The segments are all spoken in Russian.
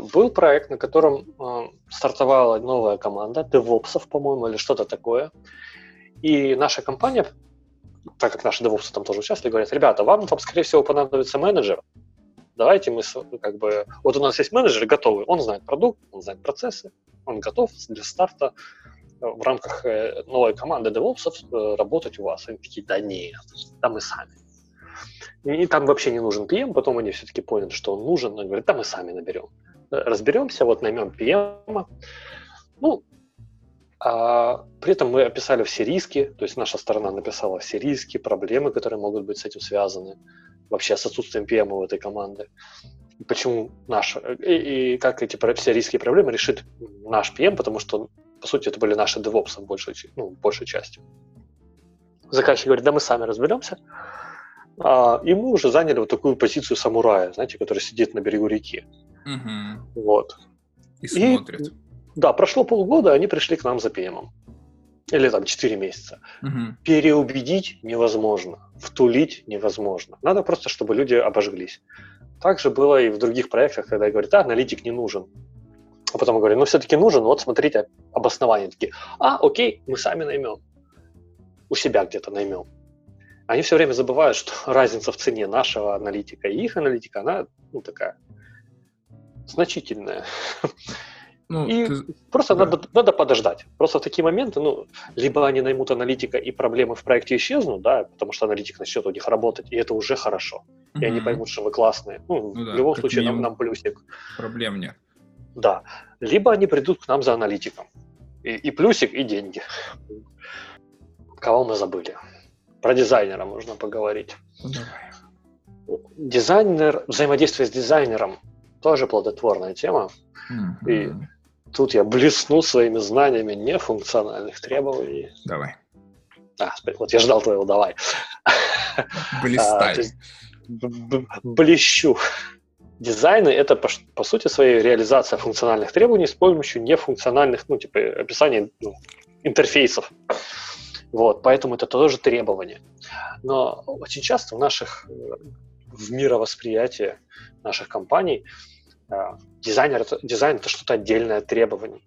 Был проект, на котором э, стартовала новая команда, DevOps, по-моему, или что-то такое. И наша компания, так как наши DevOps там тоже участвовали, говорят, ребята, вам там, скорее всего, понадобится менеджер. Давайте мы как бы... Вот у нас есть менеджер готовый, он знает продукт, он знает процессы, он готов для старта э, в рамках э, новой команды DevOps работать у вас. Они такие, да нет, да мы сами. И там вообще не нужен PM, потом они все-таки поняли, что он нужен, они говорят, да мы сами наберем разберемся, вот наймем PM. Ну, а при этом мы описали все риски, то есть наша сторона написала все риски, проблемы, которые могут быть с этим связаны, вообще с отсутствием PM в этой команде. Почему наш, и, и как эти все риски и проблемы решит наш PM, потому что, по сути, это были наши DevOps большей, ну, большей частью. Заказчик говорит, да мы сами разберемся. А, и мы уже заняли вот такую позицию самурая, знаете, который сидит на берегу реки. Угу. Вот. И смотрит. И, да, прошло полгода, они пришли к нам за ПМом. Или там 4 месяца. Угу. Переубедить невозможно, втулить невозможно. Надо просто, чтобы люди обожглись. Так же было и в других проектах, когда говорят, да, аналитик не нужен. А потом говорю, ну все-таки нужен, вот смотрите обоснование. Такие, а, окей, мы сами наймем. У себя где-то наймем. Они все время забывают, что разница в цене нашего аналитика и их аналитика, она ну, такая значительная. Ну, и ты... просто да. надо, надо подождать. Просто в такие моменты, ну, либо они наймут аналитика, и проблемы в проекте исчезнут, да, потому что аналитик начнет у них работать, и это уже хорошо. И они поймут, что вы классные. Ну, ну в да, любом случае, нам, нам плюсик. Проблем нет. Да. Либо они придут к нам за аналитиком. И, и плюсик, и деньги. Кого мы забыли? Про дизайнера можно поговорить. Ну, давай. Дизайнер, взаимодействие с дизайнером тоже плодотворная тема. Mm-hmm. И тут я блесну своими знаниями нефункциональных требований. Давай. А, вот я ждал твоего «давай». Блистай. А, блещу. Дизайны — это, по, по сути своей, реализация функциональных требований с помощью нефункциональных, ну, типа, описания ну, интерфейсов. Вот, поэтому это тоже требование. Но очень часто в наших в мировосприятии наших компаний Э, дизайнер, дизайн это что-то отдельное от требований.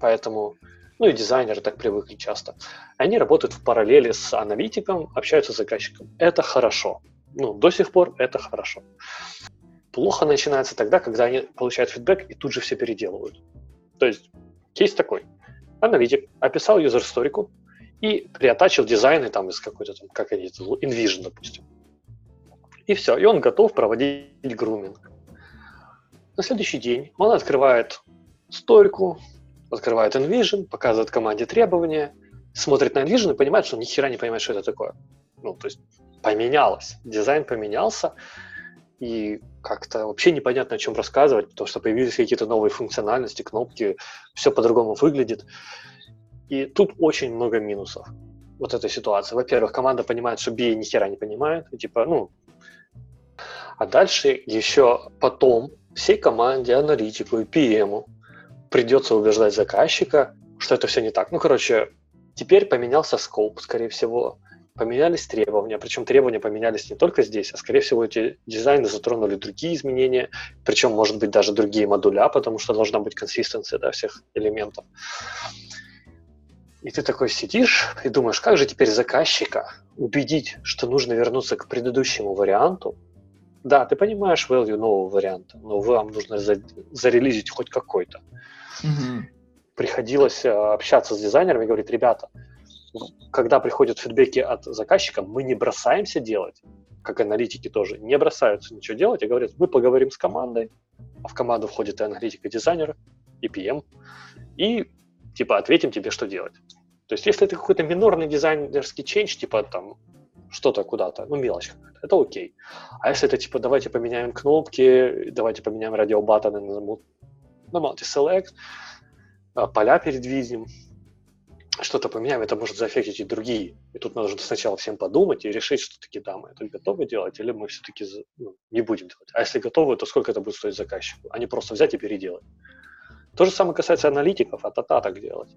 Поэтому, ну и дизайнеры так привыкли часто. Они работают в параллели с аналитиком, общаются с заказчиком. Это хорошо. Ну, до сих пор это хорошо. Плохо начинается тогда, когда они получают фидбэк и тут же все переделывают. То есть кейс такой. Аналитик описал юзер-сторику и приотачил дизайны там из какой-то там, как они, InVision, допустим. И все, и он готов проводить груминг. На следующий день он открывает стойку, открывает InVision, показывает команде требования, смотрит на InVision и понимает, что он ни хера не понимает, что это такое. Ну, то есть поменялось, дизайн поменялся, и как-то вообще непонятно, о чем рассказывать, потому что появились какие-то новые функциональности, кнопки, все по-другому выглядит. И тут очень много минусов вот этой ситуации. Во-первых, команда понимает, что BA ни хера не понимает, типа, ну, а дальше еще потом всей команде, аналитику и PM придется убеждать заказчика, что это все не так. Ну, короче, теперь поменялся скоп, скорее всего, поменялись требования, причем требования поменялись не только здесь, а скорее всего эти дизайны затронули другие изменения, причем, может быть, даже другие модуля, потому что должна быть консистенция да, всех элементов. И ты такой сидишь и думаешь, как же теперь заказчика убедить, что нужно вернуться к предыдущему варианту, да, ты понимаешь value нового варианта, но вам нужно за, зарелизить хоть какой-то. Угу. Приходилось э, общаться с дизайнерами и говорить, ребята, когда приходят фидбэки от заказчика, мы не бросаемся делать, как аналитики тоже, не бросаются ничего делать, и говорят, мы поговорим с командой, а в команду входит и аналитик, и дизайнер, и PM, и типа ответим тебе, что делать. То есть, если это какой-то минорный дизайнерский change, типа там что-то куда-то, ну, мелочь какая-то, это окей. А если это типа, давайте поменяем кнопки, давайте поменяем радиобаттоны на, multi-select, а, поля передвинем, что-то поменяем, это может заэффектить и другие. И тут нужно сначала всем подумать и решить, что таки да, мы это готовы делать, или мы все-таки ну, не будем делать. А если готовы, то сколько это будет стоить заказчику, а не просто взять и переделать. То же самое касается аналитиков, а та так делать.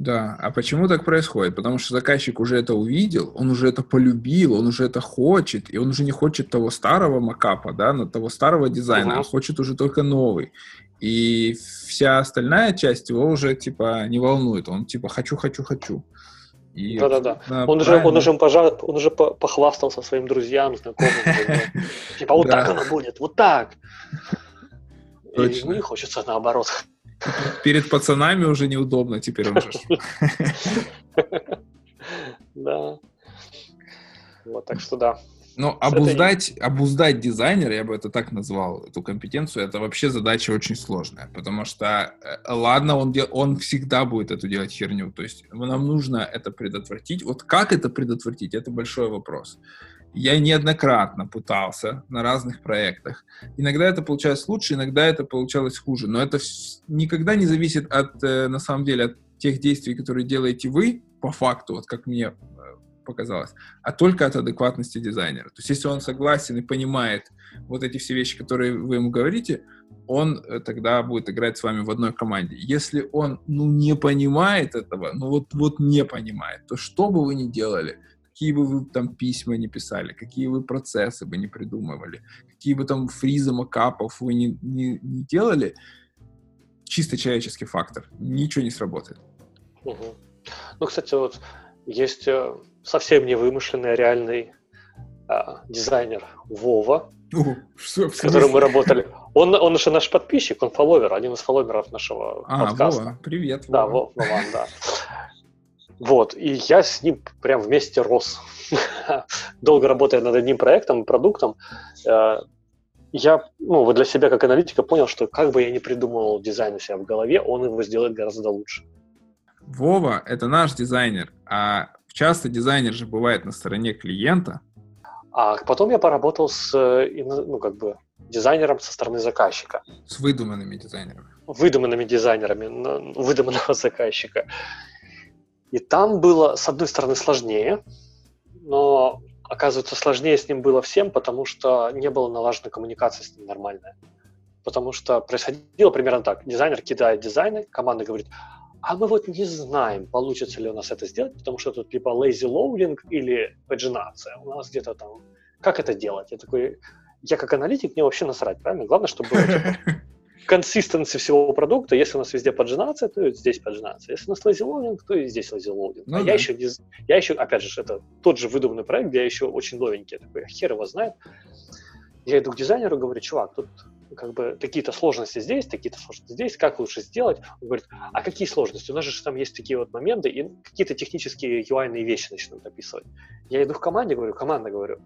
Да, а почему так происходит? Потому что заказчик уже это увидел, он уже это полюбил, он уже это хочет, и он уже не хочет того старого макапа, да, но того старого дизайна, uh-huh. он хочет уже только новый. И вся остальная часть его уже, типа, не волнует. Он, типа, хочу, хочу, хочу. Да-да-да. Он уже, он, уже пожа... он уже похвастался своим друзьям, знакомым. Типа, вот так оно будет, вот так. И ему не хочется наоборот. Перед пацанами уже неудобно теперь он же. Да. Вот, так что да. Но обуздать, обуздать дизайнера, я бы это так назвал, эту компетенцию, это вообще задача очень сложная, потому что, э, ладно, он, дел, он всегда будет эту делать херню, то есть нам нужно это предотвратить. Вот как это предотвратить, это большой вопрос. Я неоднократно пытался на разных проектах. Иногда это получалось лучше, иногда это получалось хуже, но это никогда не зависит от, э, на самом деле, от тех действий, которые делаете вы, по факту, вот как мне показалось, а только от адекватности дизайнера. То есть если он согласен и понимает вот эти все вещи, которые вы ему говорите, он э, тогда будет играть с вами в одной команде. Если он, ну, не понимает этого, ну, вот, вот не понимает, то что бы вы ни делали, какие бы вы там письма не писали, какие вы процессы бы не придумывали, какие бы там фризы макапов вы не, не, не делали, чисто человеческий фактор, ничего не сработает. Угу. Ну, кстати, вот есть э, совсем не вымышленный, а реальный а, дизайнер Вова, что, с которым мы работали. Он, он же наш подписчик, он фолловер, один из фолловеров нашего а, подкаста. Вова, привет, Вова. Да, Вова, Вова, да. Вот, и я с ним прям вместе рос. Долго работая над одним проектом, продуктом, э, я ну, вот для себя как аналитика понял, что как бы я не придумывал дизайн у себя в голове, он его сделает гораздо лучше. Вова — это наш дизайнер, а часто дизайнер же бывает на стороне клиента. А потом я поработал с, ну, как бы, дизайнером со стороны заказчика. С выдуманными дизайнерами. Выдуманными дизайнерами, выдуманного заказчика. И там было, с одной стороны, сложнее, но, оказывается, сложнее с ним было всем, потому что не было налажена коммуникация с ним нормальная. Потому что происходило примерно так. Дизайнер кидает дизайны, команда говорит, а мы вот не знаем, получится ли у нас это сделать, потому что тут либо lazy loading или паджинация. У нас где-то там... Как это делать? Я такой... Я как аналитик, мне вообще насрать, правильно? Главное, чтобы было типа, консистенции всего продукта. Если у нас везде поджинация, то здесь поджинация. Если у нас loading, то и здесь loading. Ну, а да. я, еще не, я еще, опять же, это тот же выдуманный проект, где я еще очень новенький. Я такой, хер его знает. Я иду к дизайнеру, говорю, чувак, тут как бы такие-то сложности здесь, такие-то сложности здесь, как лучше сделать? Он говорит, а какие сложности? У нас же там есть такие вот моменты, и какие-то технические UI вещи начнут описывать. Я иду в команде, говорю, команда, говорю,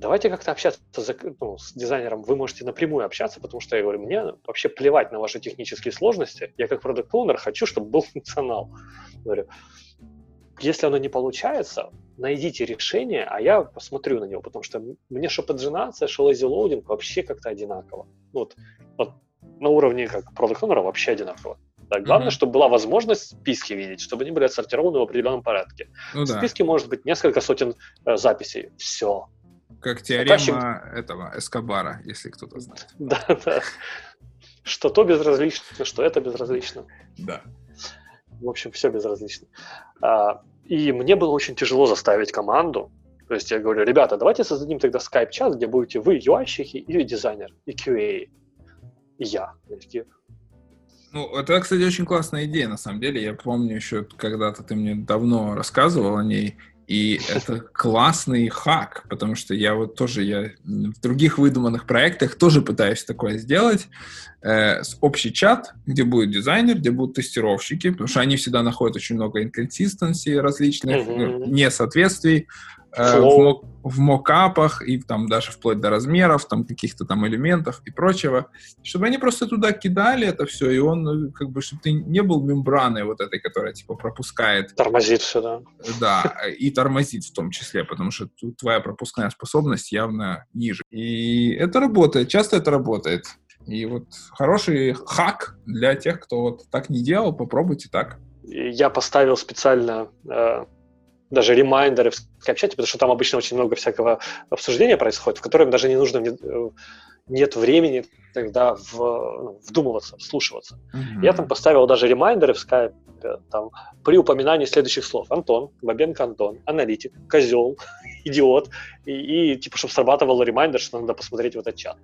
давайте как-то общаться за, ну, с дизайнером, вы можете напрямую общаться, потому что я говорю, мне вообще плевать на ваши технические сложности, я как продукт оунер хочу, чтобы был функционал. Говорю, если оно не получается, найдите решение, а я посмотрю на него, потому что мне что поджинация, что lazy loading вообще как-то одинаково. Вот, вот на уровне как продукт owner вообще одинаково. Да, главное, mm-hmm. чтобы была возможность списки видеть, чтобы они были отсортированы в определенном порядке. Ну, в да. списке может быть несколько сотен э, записей. Все. Как теорема Затащим... этого Эскобара, если кто-то знает. Да, да. Что то безразлично, что это безразлично. Да. В общем, все безразлично. А, и мне было очень тяжело заставить команду. То есть я говорю, ребята, давайте создадим тогда скайп-чат, где будете вы UI-щики и дизайнер, и QA, и я. Ну, это, кстати, очень классная идея, на самом деле. Я помню еще, когда-то ты мне давно рассказывал о ней, и это классный хак, потому что я вот тоже я в других выдуманных проектах тоже пытаюсь такое сделать. Э, общий чат, где будет дизайнер, где будут тестировщики, потому что они всегда находят очень много инконсистенций различных, mm-hmm. несоответствий э, в, в мокапах и там даже вплоть до размеров, там каких-то там элементов и прочего, чтобы они просто туда кидали это все, и он ну, как бы, чтобы ты не был мембраной вот этой, которая типа пропускает. Тормозит все, да. Да, и тормозит в том числе, потому что твоя пропускная способность явно ниже. И это работает, часто это работает. И вот хороший хак для тех, кто вот так не делал, попробуйте так. Я поставил специально э, даже ремайдеры в скайп-чате, потому что там обычно очень много всякого обсуждения происходит, в котором даже не нужно э, нет времени тогда в, ну, вдумываться, вслушиваться. Mm-hmm. Я там поставил даже ремайдеры в Skype, там, при упоминании следующих слов. Антон, Бабенко Антон, аналитик, козел, идиот, и, и типа, чтобы срабатывал ремайдер, что надо посмотреть в этот чат.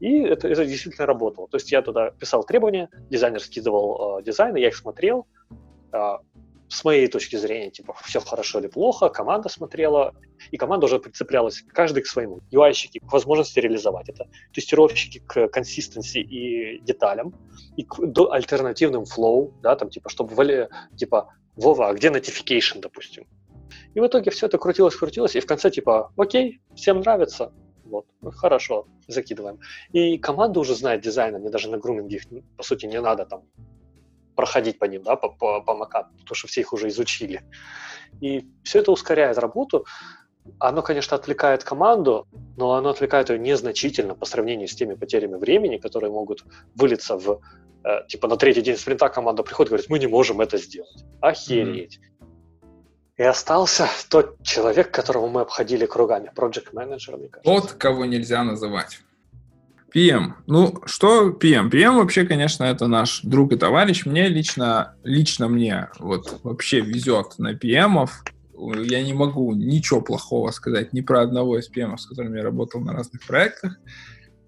И это, это действительно работало. То есть я туда писал требования, дизайнер скидывал э, дизайны, я их смотрел, э, с моей точки зрения, типа, все хорошо или плохо, команда смотрела, и команда уже прицеплялась каждый к своему. UI-щики к возможности реализовать это, тестировщики к консистенции и деталям, и к альтернативным флоу, да, там, типа, чтобы, вали, типа, Вова, а где notification, допустим? И в итоге все это крутилось, крутилось, и в конце, типа, окей, всем нравится, вот, ну, хорошо, закидываем. И команда уже знает дизайн, мне даже на груминге их, по сути, не надо там проходить по ним, да, по, по, по макапу, потому что все их уже изучили. И все это ускоряет работу. Оно, конечно, отвлекает команду, но оно отвлекает ее незначительно по сравнению с теми потерями времени, которые могут вылиться в э, типа на третий день спринта команда приходит и говорит, мы не можем это сделать. Охереть. Mm-hmm. И остался тот человек, которого мы обходили кругами, project мне кажется. Тот, кого нельзя называть. PM. Ну, что PM? PM вообще, конечно, это наш друг и товарищ. Мне лично, лично мне вот вообще везет на PM. Я не могу ничего плохого сказать ни про одного из PM, с которыми я работал на разных проектах.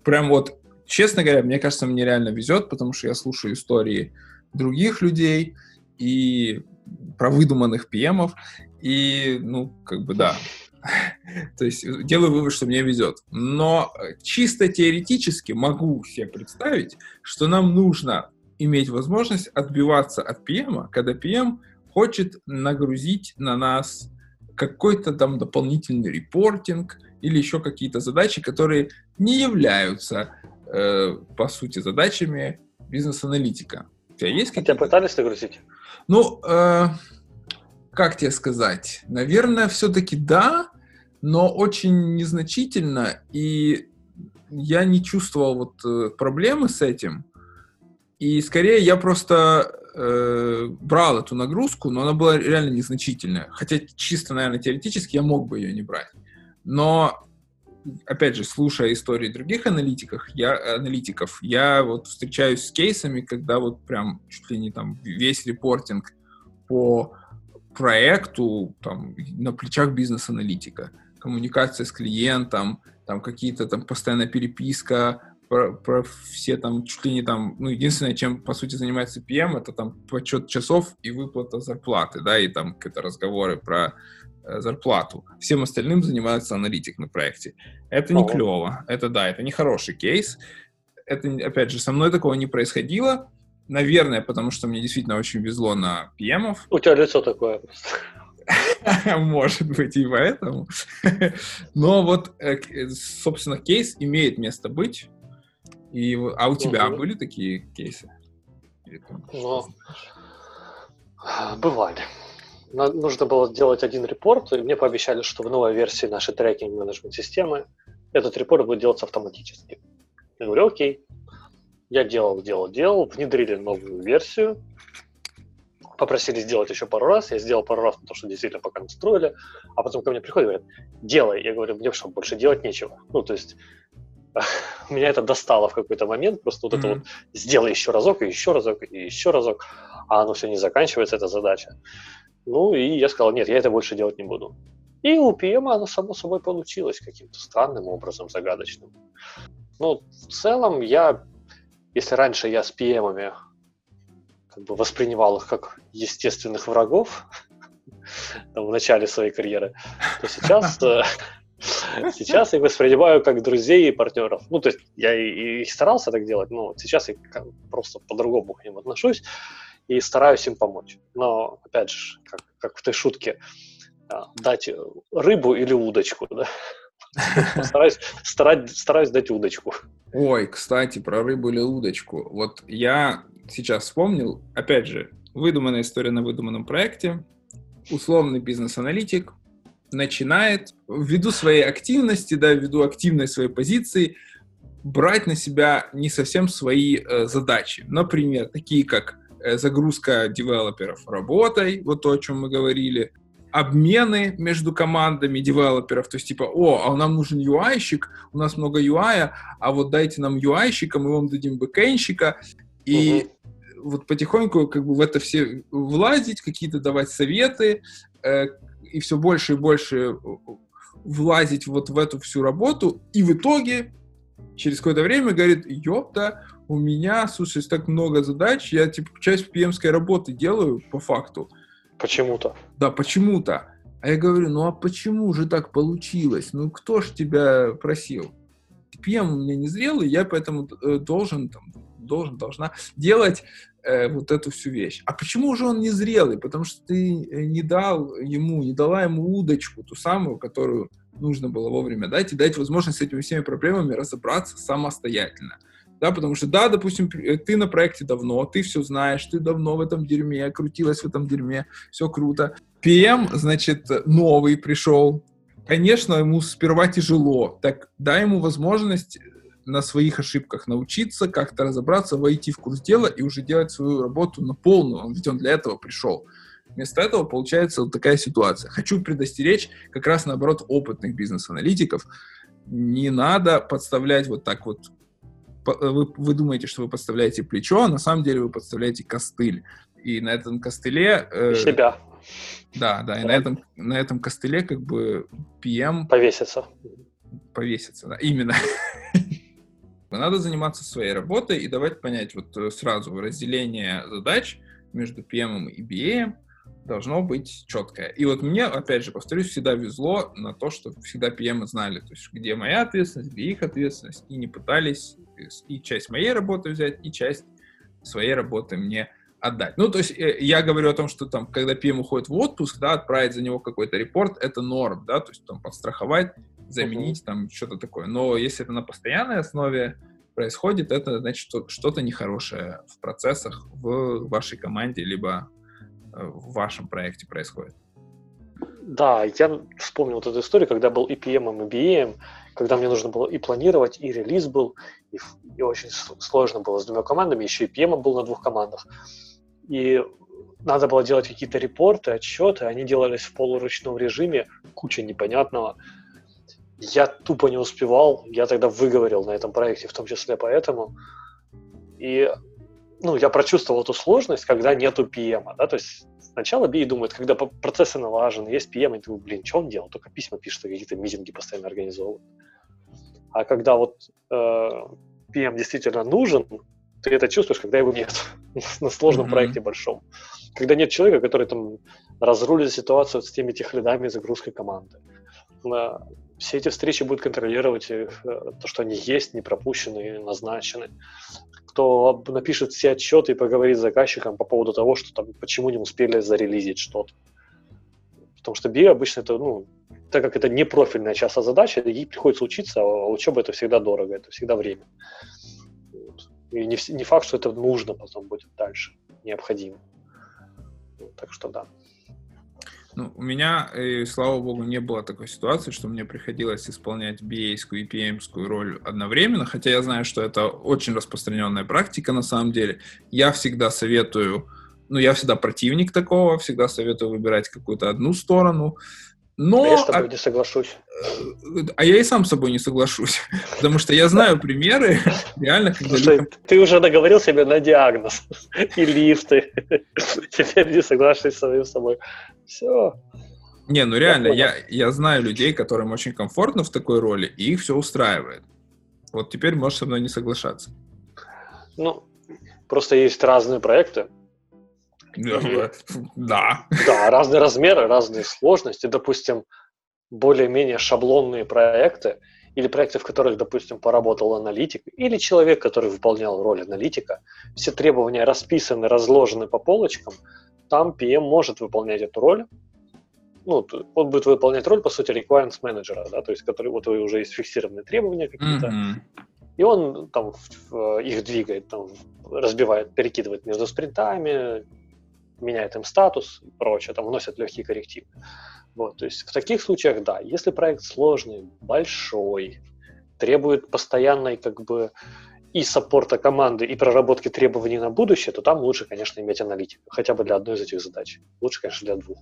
Прям вот, честно говоря, мне кажется, мне реально везет, потому что я слушаю истории других людей и про выдуманных PM, и, ну, как бы, да, То есть э, делаю вывод, что мне везет. Но э, чисто теоретически могу себе представить, что нам нужно иметь возможность отбиваться от PM, когда PM хочет нагрузить на нас какой-то там дополнительный репортинг или еще какие-то задачи, которые не являются, э, по сути, задачами бизнес-аналитика. У тебя есть какие-то? Тебя пытались нагрузить? Ну, э, как тебе сказать? Наверное, все-таки да, но очень незначительно, и я не чувствовал вот э, проблемы с этим. И скорее я просто э, брал эту нагрузку, но она была реально незначительная. Хотя чисто, наверное, теоретически я мог бы ее не брать. Но, опять же, слушая истории других аналитиков, я, аналитиков, я вот встречаюсь с кейсами, когда вот прям чуть ли не там весь репортинг по проекту там, на плечах бизнес-аналитика коммуникация с клиентом, там какие-то там постоянная переписка, про, про все там чуть ли не там, ну, единственное, чем, по сути, занимается PM, это там подсчет часов и выплата зарплаты, да, и там какие-то разговоры про э, зарплату. Всем остальным занимается аналитик на проекте. Это не клево, это да, это не хороший кейс. Это, опять же, со мной такого не происходило. Наверное, потому что мне действительно очень везло на PM. У тебя лицо такое просто. Может быть, и поэтому. Но вот, э, э, собственно, кейс имеет место быть. И, а у тебя угу. были такие кейсы? Ну, бывали. Нужно было сделать один репорт, и мне пообещали, что в новой версии нашей трекинг-менеджмент-системы этот репорт будет делаться автоматически. Я говорю, окей. Я делал, делал, делал, внедрили новую версию, попросили сделать еще пару раз, я сделал пару раз, потому что действительно пока настроили, а потом ко мне приходят и говорят, делай. Я говорю, мне что, больше делать нечего. Ну, то есть меня это достало в какой-то момент, просто вот mm-hmm. это вот сделай еще разок, и еще разок, и еще разок, а оно все не заканчивается, эта задача. Ну, и я сказал, нет, я это больше делать не буду. И у PM оно само собой получилось каким-то странным образом, загадочным. Ну, в целом, я, если раньше я с PM как бы воспринимал их как естественных врагов в начале своей карьеры, то сейчас, э, сейчас я их воспринимаю как друзей и партнеров. Ну, то есть я и, и старался так делать, но сейчас я просто по-другому к ним отношусь и стараюсь им помочь. Но, опять же, как, как в той шутке, а, дать рыбу или удочку, да? Стараюсь, стараюсь, стараюсь дать удочку. Ой, кстати, про рыбу или удочку. Вот я сейчас вспомнил, опять же, выдуманная история на выдуманном проекте, условный бизнес-аналитик начинает ввиду своей активности, да, ввиду активной своей позиции, брать на себя не совсем свои э, задачи. Например, такие как э, загрузка девелоперов работой, вот то, о чем мы говорили, обмены между командами девелоперов, то есть типа, о, а нам нужен UI-щик, у нас много UI, а вот дайте нам UI-щика, мы вам дадим бэкэндщика, и. Вот потихоньку как бы в это все влазить, какие-то давать советы, э, и все больше и больше влазить вот в эту всю работу, и в итоге через какое-то время говорит, ёпта, у меня, слушай, так много задач, я типа часть pm работы делаю по факту. Почему-то. Да, почему-то. А я говорю, ну а почему же так получилось? Ну кто ж тебя просил? PM у меня не зрелый, я поэтому э, должен, там, должен, должна делать э, вот эту всю вещь. А почему же он не зрелый? Потому что ты э, не дал ему, не дала ему удочку, ту самую, которую нужно было вовремя дать, и дать возможность с этими всеми проблемами разобраться самостоятельно да, потому что, да, допустим, э, ты на проекте давно, ты все знаешь, ты давно в этом дерьме, крутилась в этом дерьме, все круто. PM, значит, новый пришел, конечно, ему сперва тяжело, так дай ему возможность на своих ошибках научиться, как-то разобраться, войти в курс дела и уже делать свою работу на полную, ведь он для этого пришел. Вместо этого получается вот такая ситуация. Хочу предостеречь как раз наоборот опытных бизнес-аналитиков. Не надо подставлять вот так вот Э, вы, вы думаете, что вы подставляете плечо, а на самом деле вы подставляете костыль. И на этом костыле... Э, Себя. Да, да, и на этом, на этом костыле как бы PM... Повесится. Повесится, да, именно. Надо заниматься своей работой и давать понять вот э, сразу разделение задач между PM и BA должно быть четкое. И вот мне, опять же, повторюсь, всегда везло на то, что всегда PM знали, то есть где моя ответственность, где их ответственность, и не пытались и часть моей работы взять, и часть своей работы мне отдать. Ну, то есть э, я говорю о том, что там, когда PM уходит в отпуск, да, отправить за него какой-то репорт, это норм, да, то есть там подстраховать, заменить, uh-huh. там что-то такое. Но если это на постоянной основе происходит, это значит что- что-то нехорошее в процессах в вашей команде, либо э, в вашем проекте происходит. Да, я вспомнил вот эту историю, когда был и PM, и BM, когда мне нужно было и планировать, и релиз был, и, и очень сложно было с двумя командами, еще и PM был на двух командах. И надо было делать какие-то репорты, отчеты, они делались в полуручном режиме, куча непонятного. Я тупо не успевал, я тогда выговорил на этом проекте, в том числе поэтому. И ну, я прочувствовал эту сложность, когда нету PM. Да? То есть сначала BI думает, когда процессы налажены, есть PM, и ты блин, что он делал? Только письма пишет, какие-то митинги постоянно организовывает. А когда вот э, PM действительно нужен, ты это чувствуешь, когда его нет на сложном mm-hmm. проекте большом. Когда нет человека, который там разрулит ситуацию с теми техлидами загрузкой команды. На, все эти встречи будут контролировать э, то, что они есть, не пропущены, назначены. Кто напишет все отчеты и поговорит с заказчиком по поводу того, что там, почему не успели зарелизить что-то. Потому что BI обычно это, ну, так как это не профильная часть задачи, ей приходится учиться, а учеба это всегда дорого, это всегда время. И не, не факт, что это нужно потом будет дальше, необходимо. Так что да. Ну, у меня, и, слава богу, не было такой ситуации, что мне приходилось исполнять BA и PM роль одновременно, хотя я знаю, что это очень распространенная практика на самом деле. Я всегда советую, ну, я всегда противник такого, всегда советую выбирать какую-то одну сторону, но... А я с тобой а, не соглашусь. А я и сам с собой не соглашусь, потому что я знаю примеры, реально, когда... Слушай, ты уже договорил себе на диагноз и лифты, теперь не соглашусь с самим собой. Все. Не, ну реально, я, я знаю людей, которым очень комфортно в такой роли, и их все устраивает. Вот теперь можешь со мной не соглашаться. Ну, просто есть разные проекты, да. Да, разные размеры, разные сложности. Допустим, более-менее шаблонные проекты или проекты, в которых, допустим, поработал аналитик, или человек, который выполнял роль аналитика, все требования расписаны, разложены по полочкам, там PM может выполнять эту роль. Ну, он будет выполнять роль, по сути, requirements менеджера, да, то есть, который, вот уже есть фиксированные требования какие-то, mm-hmm. и он там их двигает, там, разбивает, перекидывает между спринтами, меняет им статус и прочее, там вносят легкие коррективы. Вот, то есть в таких случаях, да, если проект сложный, большой, требует постоянной как бы и саппорта команды, и проработки требований на будущее, то там лучше, конечно, иметь аналитика, хотя бы для одной из этих задач. Лучше, конечно, для двух.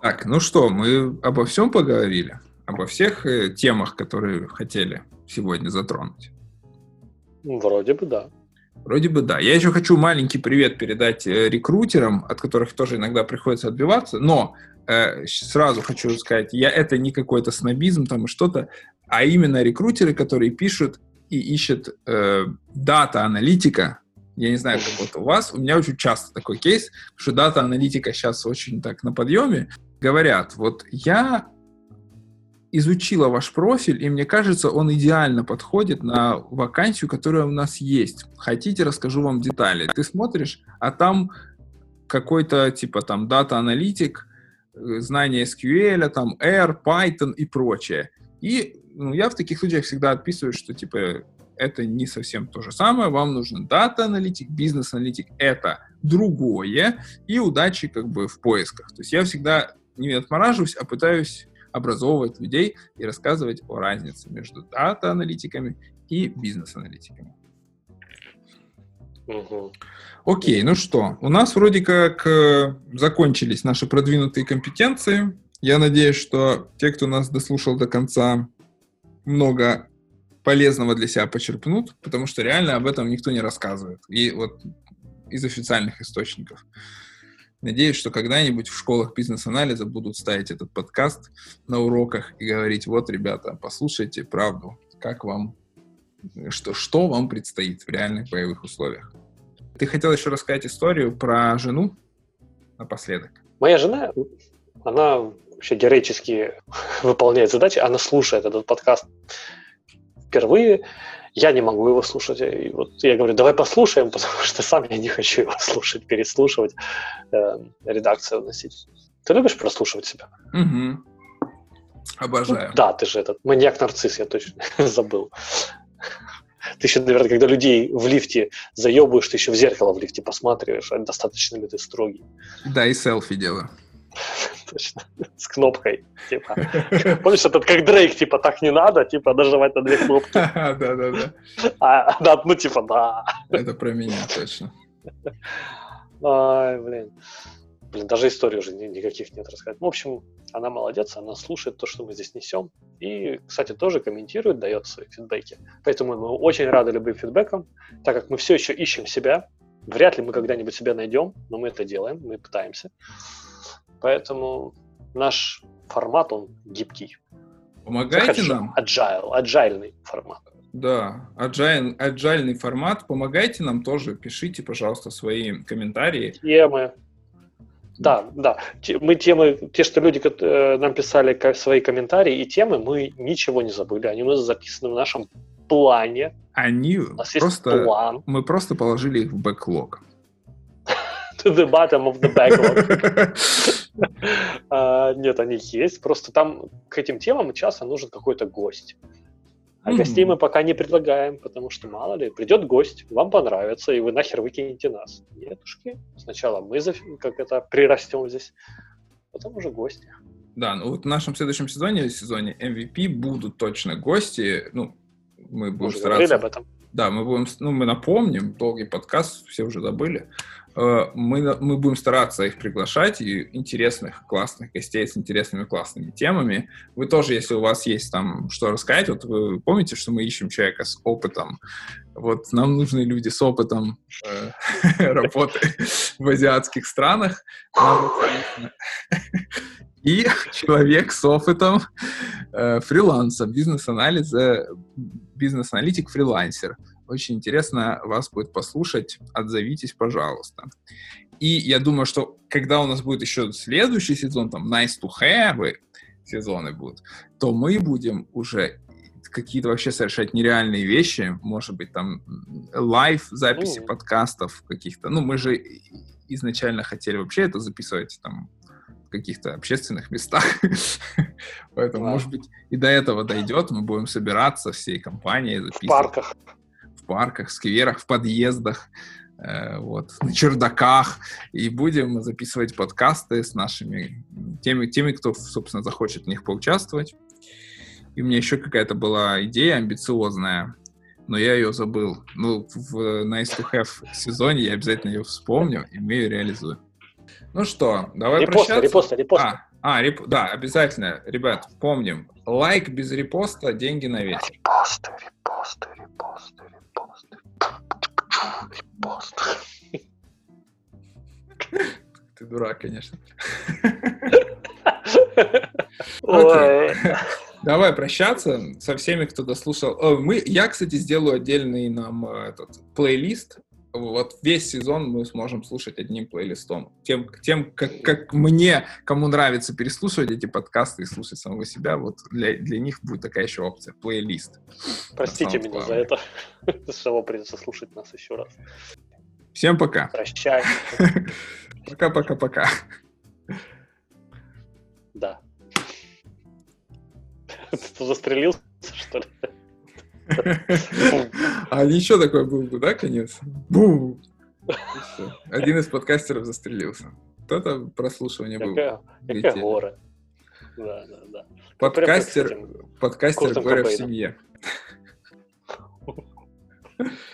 Так, ну что, мы обо всем поговорили? Обо всех э, темах, которые хотели сегодня затронуть? Вроде бы да. Вроде бы да. Я еще хочу маленький привет передать э, рекрутерам, от которых тоже иногда приходится отбиваться, но э, сразу хочу сказать, я это не какой-то снобизм там и что-то, а именно рекрутеры, которые пишут и ищут э, дата-аналитика. Я не знаю, как вот у вас, у меня очень часто такой кейс, что дата-аналитика сейчас очень так на подъеме. Говорят, вот я изучила ваш профиль, и мне кажется, он идеально подходит на вакансию, которая у нас есть. Хотите, расскажу вам детали. Ты смотришь, а там какой-то типа там дата-аналитик, э, знание SQL, там R, Python и прочее. И ну, я в таких случаях всегда отписываю, что типа это не совсем то же самое, вам нужен дата-аналитик, бизнес-аналитик — это другое, и удачи как бы в поисках. То есть я всегда не отмораживаюсь, а пытаюсь образовывать людей и рассказывать о разнице между дата-аналитиками и бизнес-аналитиками. Угу. Окей, ну что, у нас вроде как э, закончились наши продвинутые компетенции. Я надеюсь, что те, кто нас дослушал до конца, много полезного для себя почерпнут, потому что реально об этом никто не рассказывает. И вот из официальных источников. Надеюсь, что когда-нибудь в школах бизнес-анализа будут ставить этот подкаст на уроках и говорить, вот, ребята, послушайте правду, как вам, что, что вам предстоит в реальных боевых условиях. Ты хотел еще рассказать историю про жену напоследок? Моя жена, она вообще героически выполняет задачи, она слушает этот подкаст впервые, я не могу его слушать. И вот я говорю, давай послушаем, потому что сам я не хочу его слушать, переслушивать, э, редакцию вносить. Ты любишь прослушивать себя? Угу. Обожаю. Ну, да, ты же этот маньяк-нарцисс, я точно забыл. Ты еще, наверное, когда людей в лифте заебываешь, ты еще в зеркало в лифте посматриваешь, а достаточно ли ты строгий. Да, и селфи делаю. Точно. С кнопкой. Типа. Помнишь, этот как Дрейк, типа, так не надо, типа, нажимать на две кнопки. Да-да-да. А на одну, типа, да. Это про меня, точно. Ай, блин. Блин, даже истории уже никаких нет рассказать. В общем, она молодец, она слушает то, что мы здесь несем. И, кстати, тоже комментирует, дает свои фидбэки. Поэтому мы очень рады любым фидбэкам, так как мы все еще ищем себя. Вряд ли мы когда-нибудь себя найдем, но мы это делаем, мы пытаемся. Поэтому наш формат, он гибкий. Помогайте нам. Agile, agile формат. Да, agile, agile формат. Помогайте нам тоже. Пишите, пожалуйста, свои комментарии. Темы. Да, да. Мы темы, те, что люди э, нам писали свои комментарии и темы, мы ничего не забыли. Они у нас записаны в нашем плане. Они просто... План. Мы просто положили их в бэклог. To the bottom of the backlog. а, нет, они есть. Просто там к этим темам часто нужен какой-то гость. А mm-hmm. гостей мы пока не предлагаем, потому что, мало ли, придет гость, вам понравится, и вы нахер выкинете нас. Нетушки. Сначала мы, как это, прирастем здесь, потом уже гости. Да, ну вот в нашем следующем сезоне, сезоне MVP, будут точно гости. Ну, мы будем уже стараться... об этом. Да, мы будем, ну, мы напомним, долгий подкаст, все уже забыли. Э, мы, мы будем стараться их приглашать, и интересных, классных гостей с интересными, классными темами. Вы тоже, если у вас есть там что рассказать, вот вы помните, что мы ищем человека с опытом. Вот нам нужны люди с опытом э, работы в азиатских странах. И человек с опытом э, фриланса, бизнес-анализа, бизнес-аналитик-фрилансер. Очень интересно вас будет послушать. Отзовитесь, пожалуйста. И я думаю, что когда у нас будет еще следующий сезон, там, nice to have сезоны будут, то мы будем уже какие-то вообще совершать нереальные вещи, может быть, там, live записи м-м подкастов каких-то. Ну, мы же изначально хотели вообще это записывать там в каких-то общественных местах. Поэтому, может быть, и до этого дойдет, мы будем собираться всей компанией, записывать. В парках в парках, скверах, в подъездах, э, вот, на чердаках, и будем записывать подкасты с нашими, теми, теми, кто, собственно, захочет в них поучаствовать. И у меня еще какая-то была идея амбициозная, но я ее забыл. Ну, в Nice to Have сезоне я обязательно ее вспомню, и мы ее реализуем. Ну что, давай репосты, прощаться. Репосты, репосты. А, А, реп... да, обязательно, ребят, помним. Лайк без репоста, деньги на ветер. Репосты, репосты, репосты, репосты. Репосты. Ты дурак, конечно. Ой. Давай прощаться со всеми, кто дослушал. О, мы, я, кстати, сделаю отдельный нам э, этот плейлист. Вот весь сезон мы сможем слушать одним плейлистом. Тем, тем как, как мне, кому нравится переслушивать эти подкасты и слушать самого себя, вот для, для них будет такая еще опция. Плейлист. Простите меня за это. Что придется слушать нас еще раз. Всем пока. Прощай. Пока-пока-пока. Да. Ты застрелился, что ли? А еще такой был бы, да, конец? Бум! Один из подкастеров застрелился. Кто-то прослушивание был. Какая, гора. Да, да, да. Подкастер, подкастер горя в семье.